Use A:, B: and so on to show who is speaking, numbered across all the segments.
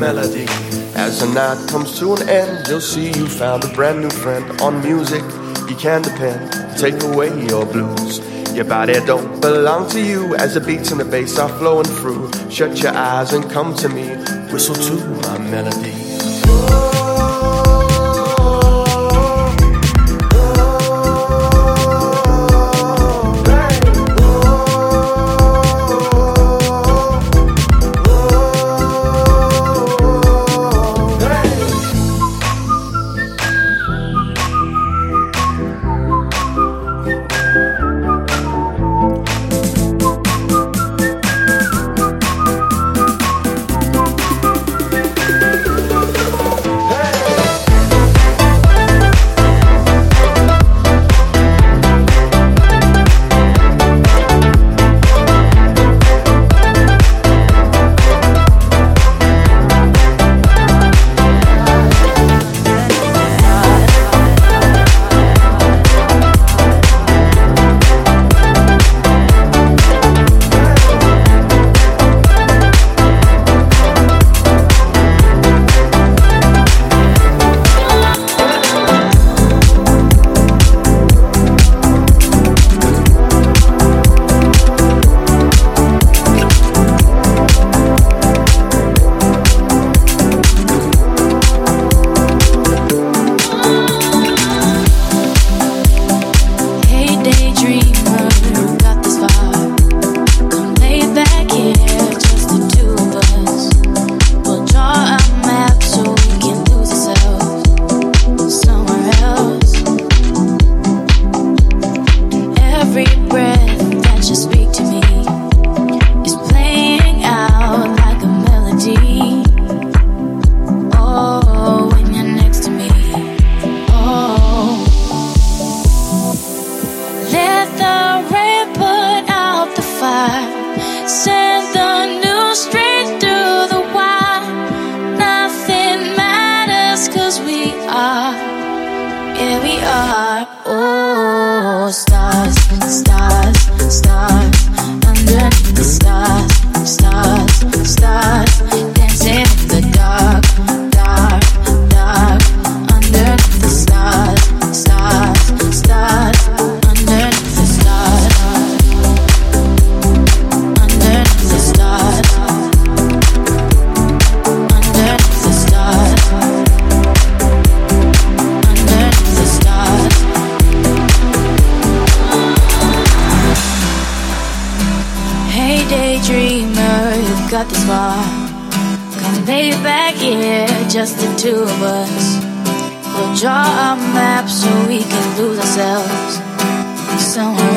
A: night comes to an end, you'll see you found a brand new friend. On music, you can depend. Take away your blues. Your body don't belong to you as the beats and the bass are flowing through. Shut your eyes and come to me. Whistle to my melody.
B: Draw a map so we can lose ourselves. Somewhere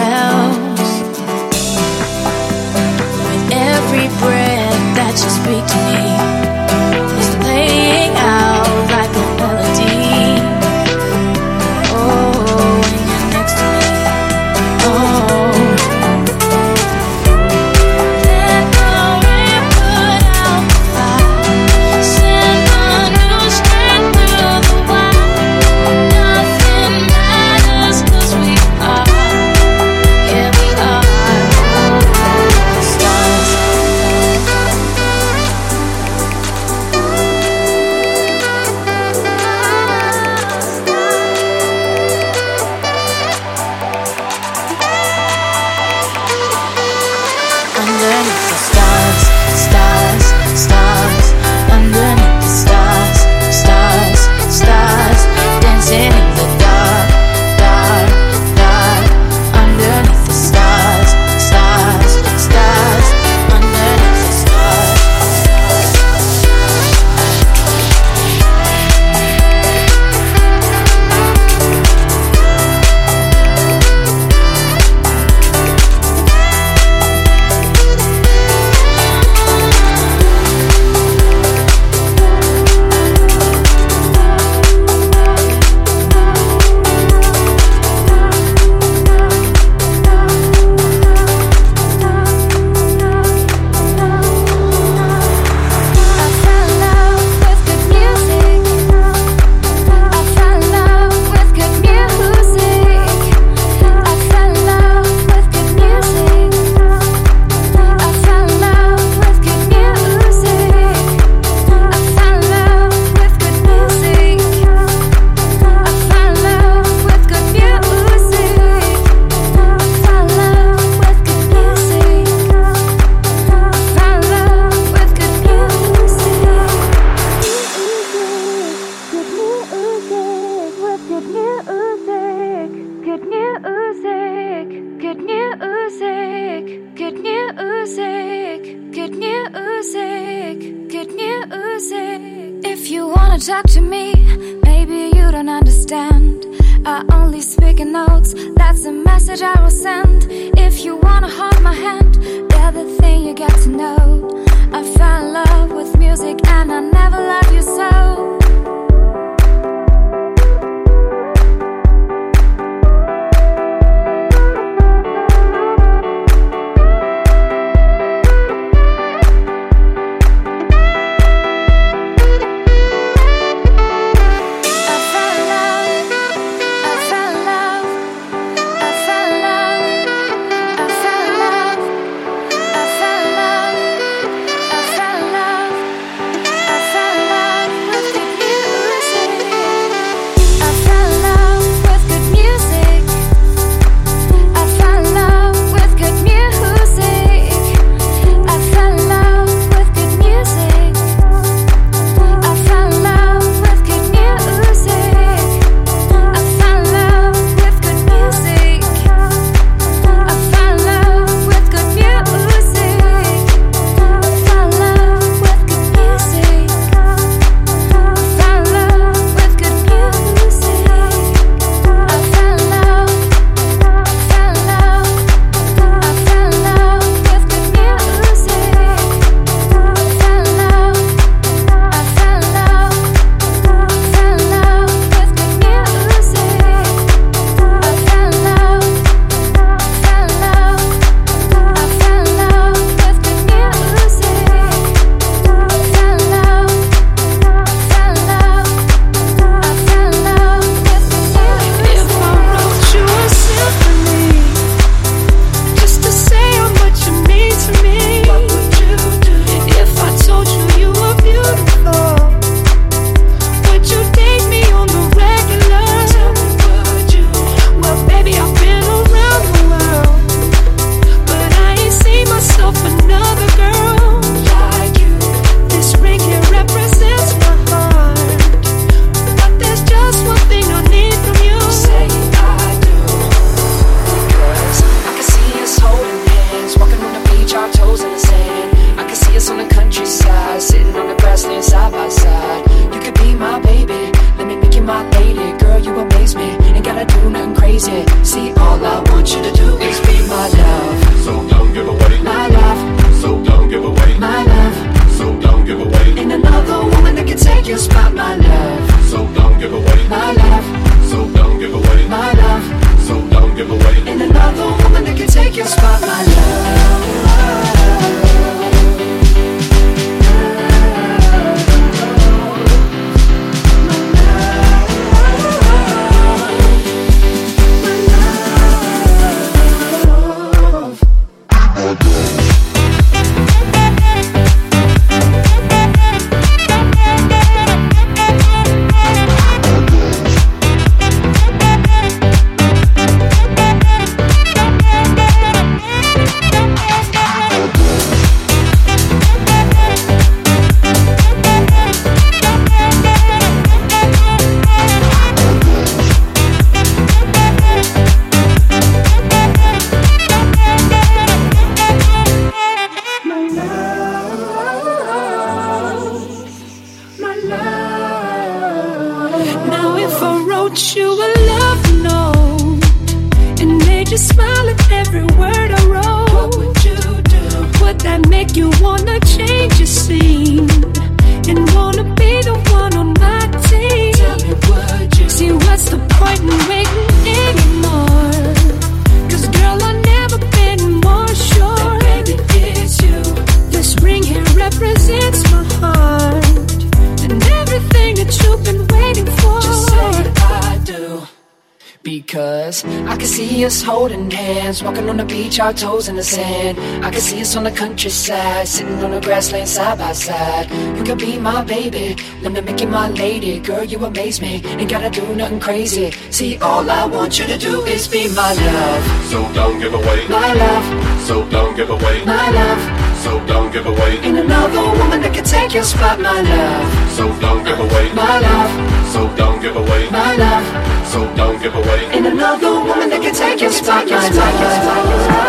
C: our toes in the sand. I can see us on the countryside, sitting on the grassland side by side. You could be my baby, let me make you my lady. Girl, you amaze me, ain't gotta do nothing crazy. See, all I want you to do is be my love.
D: So don't give away
C: my love.
D: So don't give away
C: my love.
D: So don't give away
C: Ain't another woman that can take your spot, my love.
D: So don't give away
C: my love.
D: So don't give away
C: my love.
D: So don't give away
C: Ain't another woman that can take your spot, my love.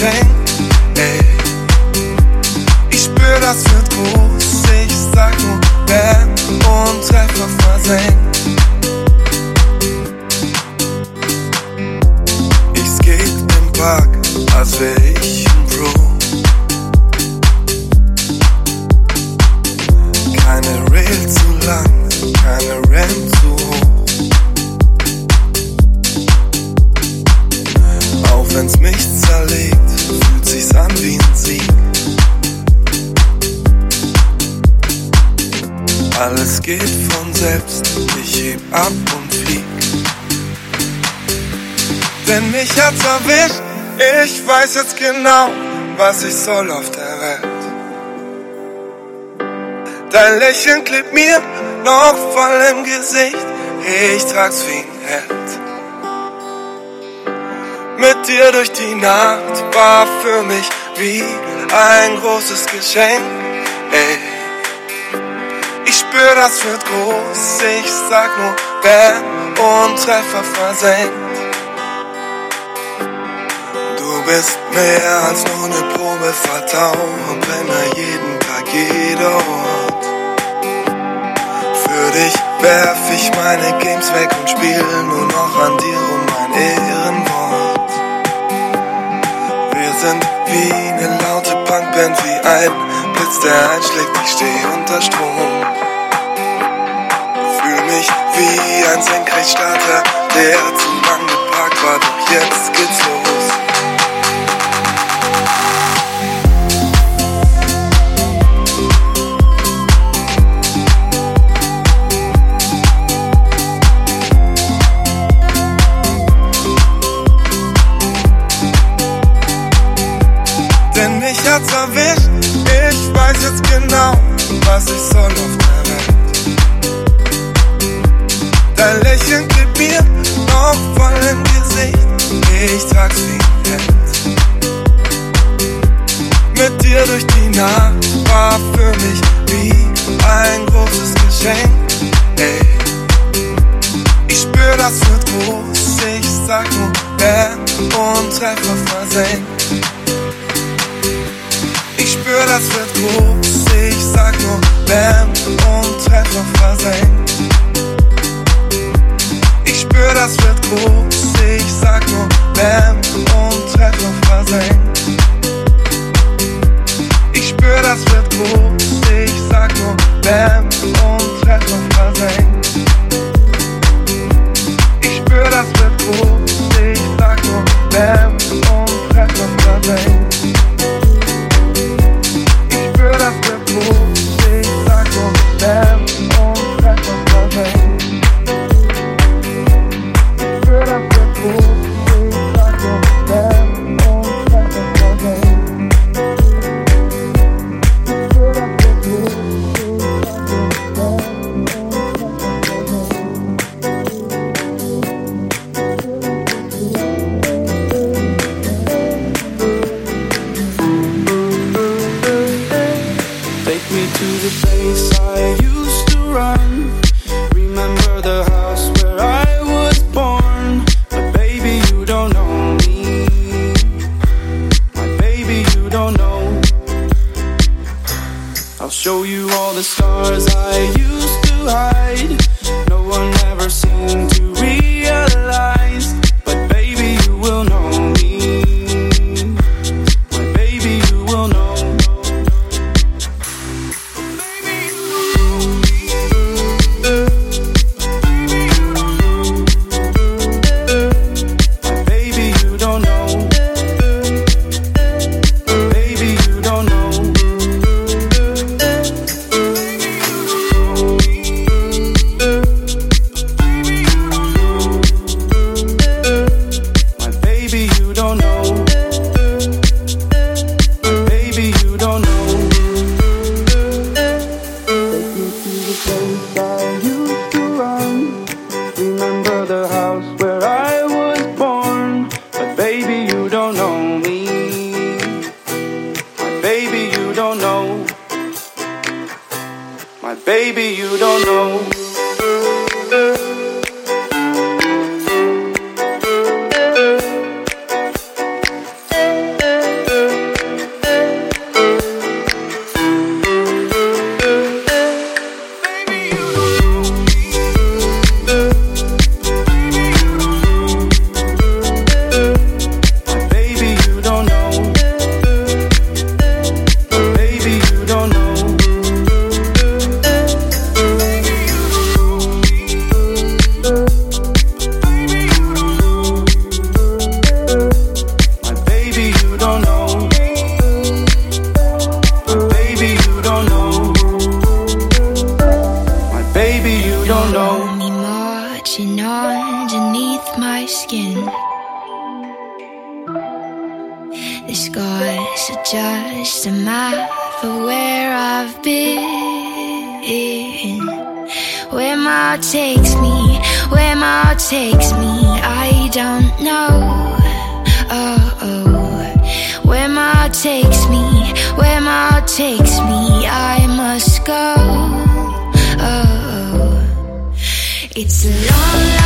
E: strength mich hat's erwischt. Ich weiß jetzt genau, was ich soll auf der Welt. Dein Lächeln klebt mir noch voll im Gesicht. Ich trag's wie ein Held. Mit dir durch die Nacht war für mich wie ein großes Geschenk. Ey. Ich spür, das wird groß. Ich sag nur, wer und Treffer versenkt bist mehr als nur eine Probe vertauen und wenn er jeden Tag, jeder Ort. Für dich werf ich meine Games weg und spiele nur noch an dir um mein Ehrenwort. Wir sind wie eine laute Punkband, wie ein Blitz, der einschlägt, ich stehe unter Strom. Fühl mich wie ein Senkrechtstarter, der zu lang geparkt war, doch jetzt geht's los.
F: the stars heart takes me, where my heart takes me, I don't know.
C: Oh, oh. where my
G: heart takes me, where my heart takes me, I must go. Oh, oh. it's a long.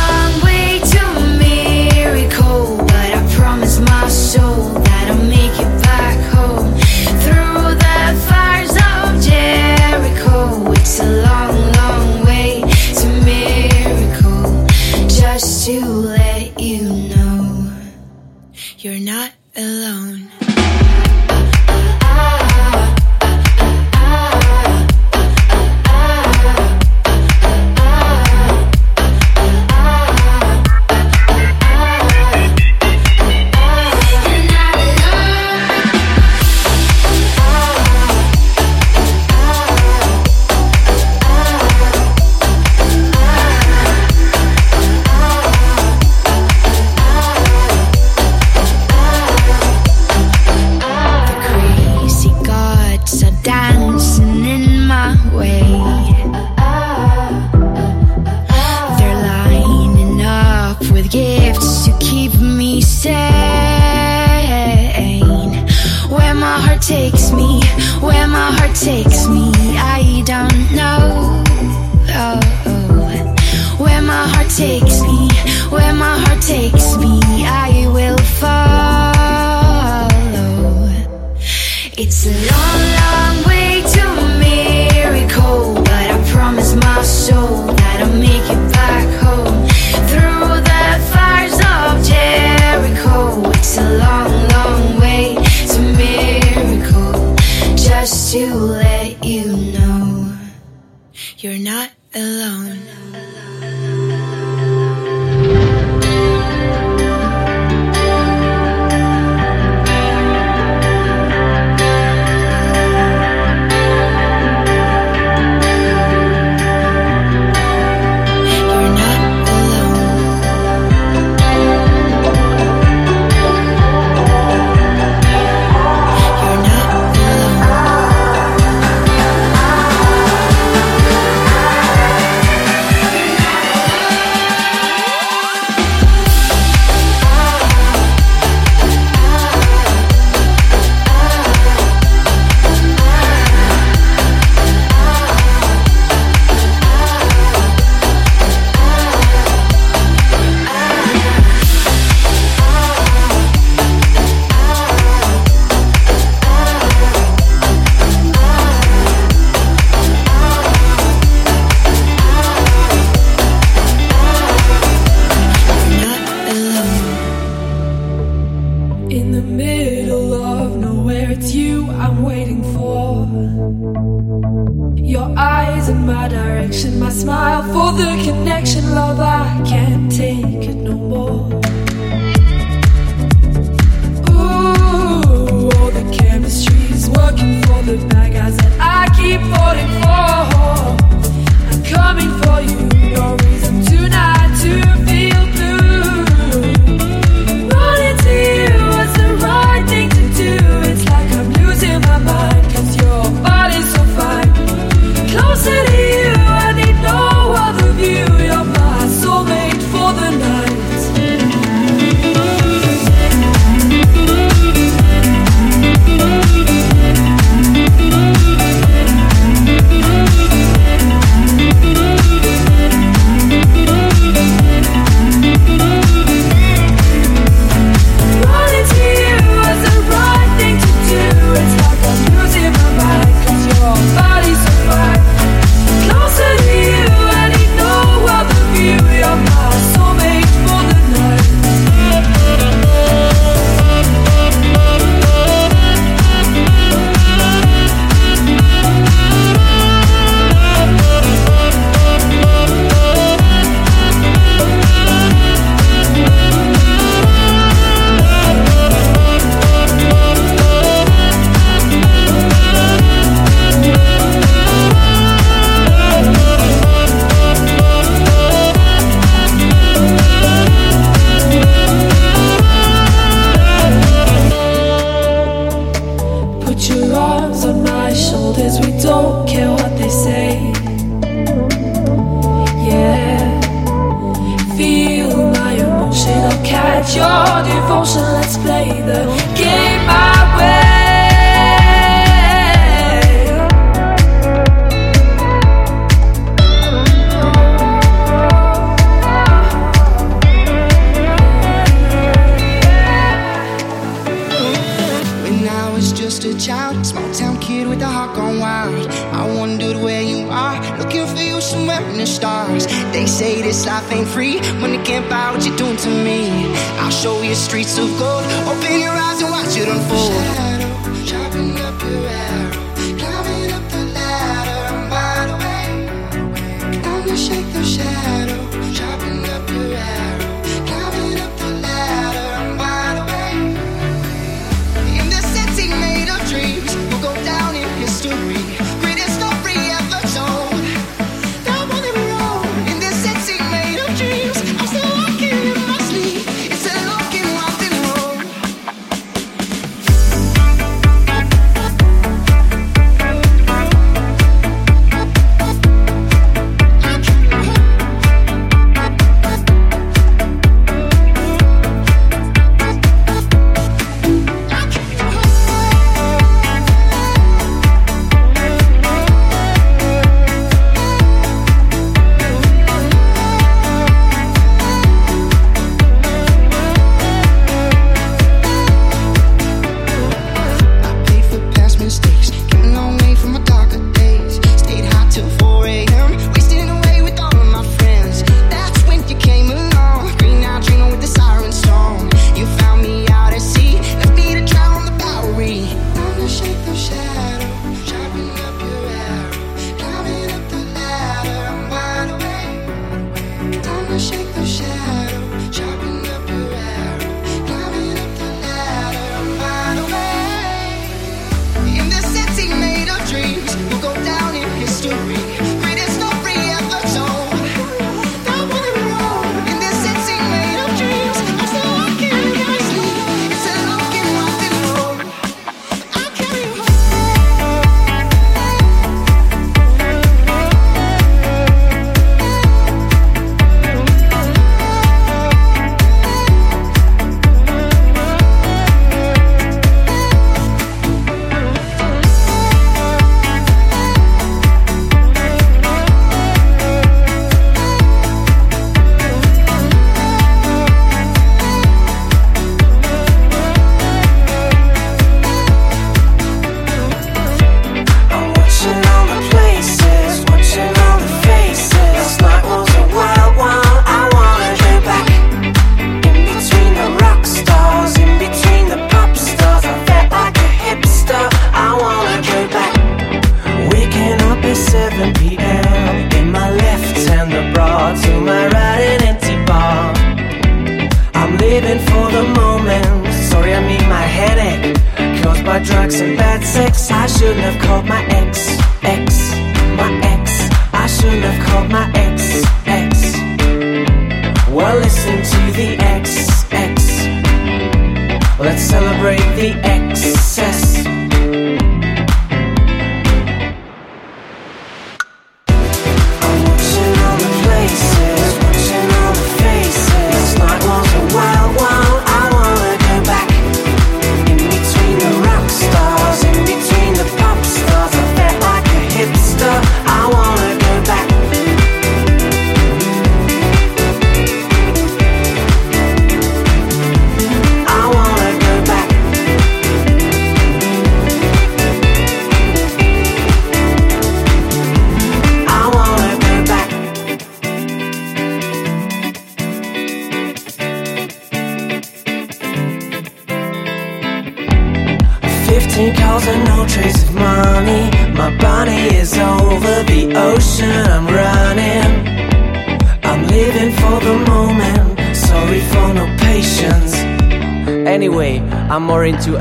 G: Time to shake the shadow, sharpen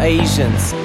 F: Asians.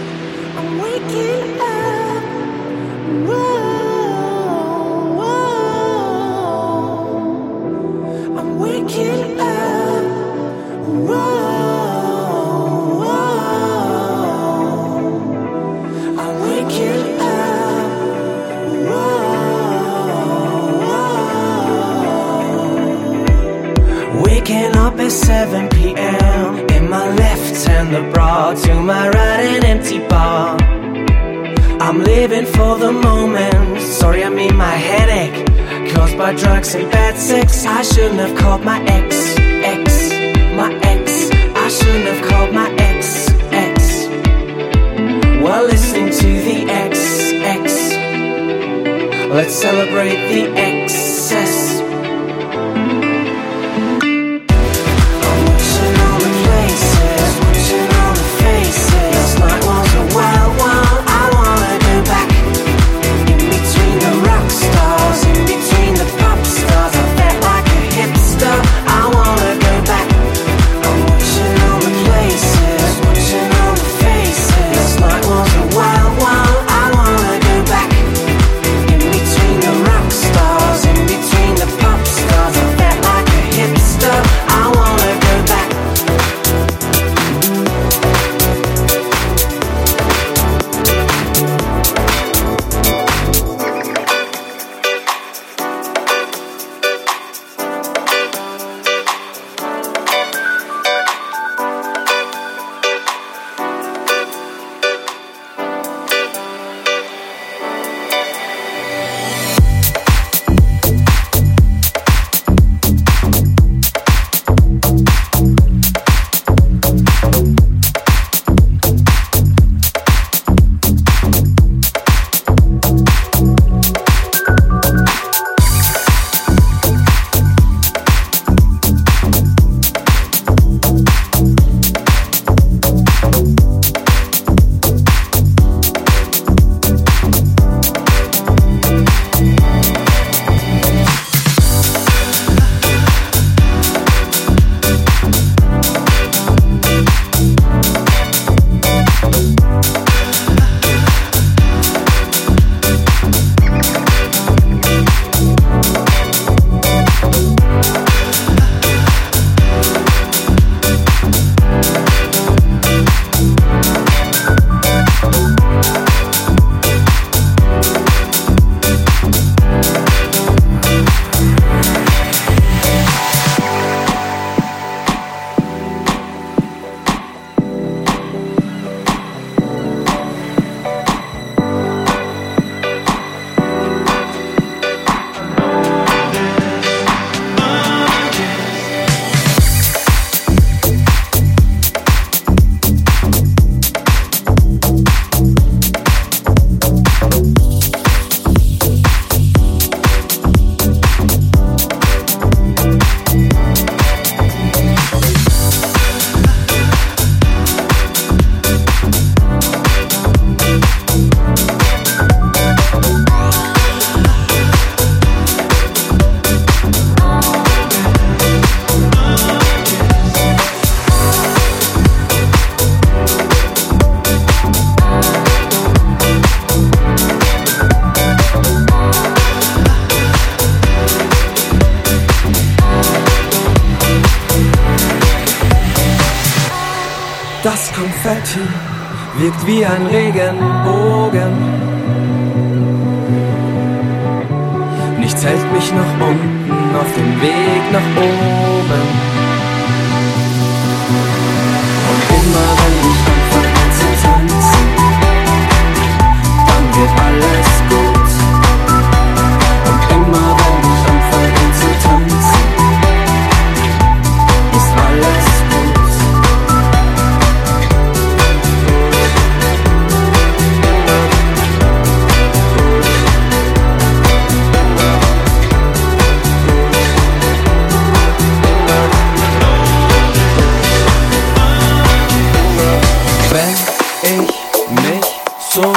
H: zum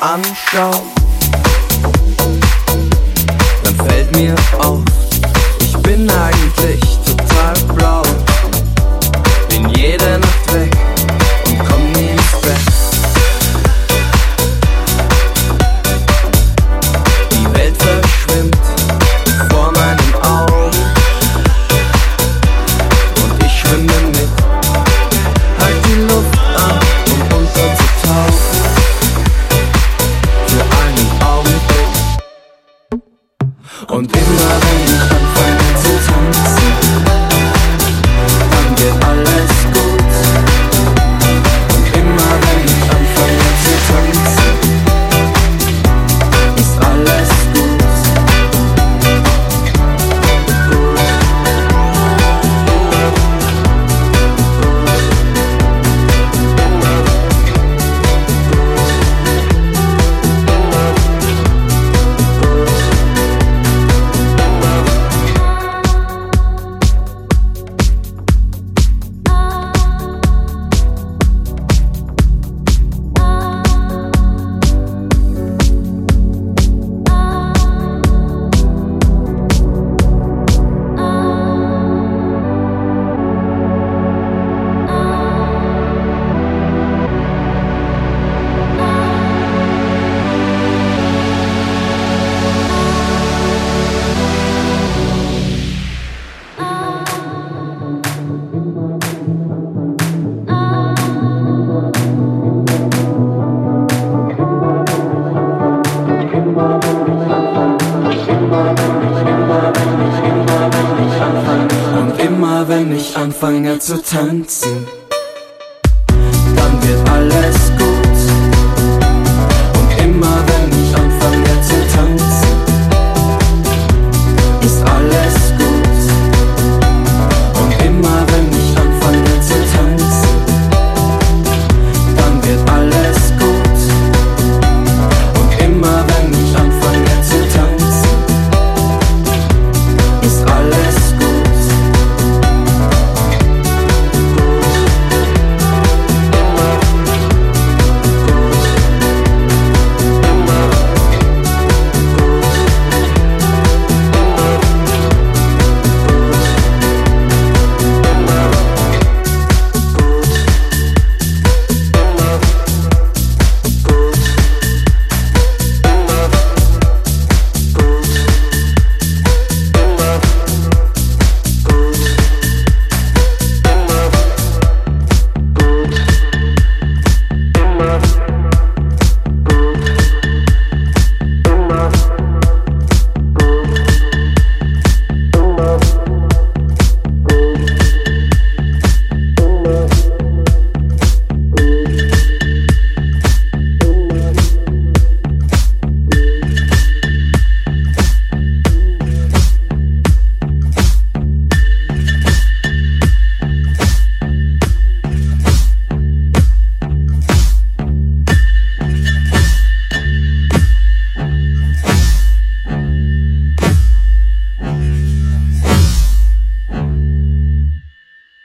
H: Anschauen, dann fällt mir auf, ich bin eigentlich total blau. Bin jeden angefangen zu tanzen.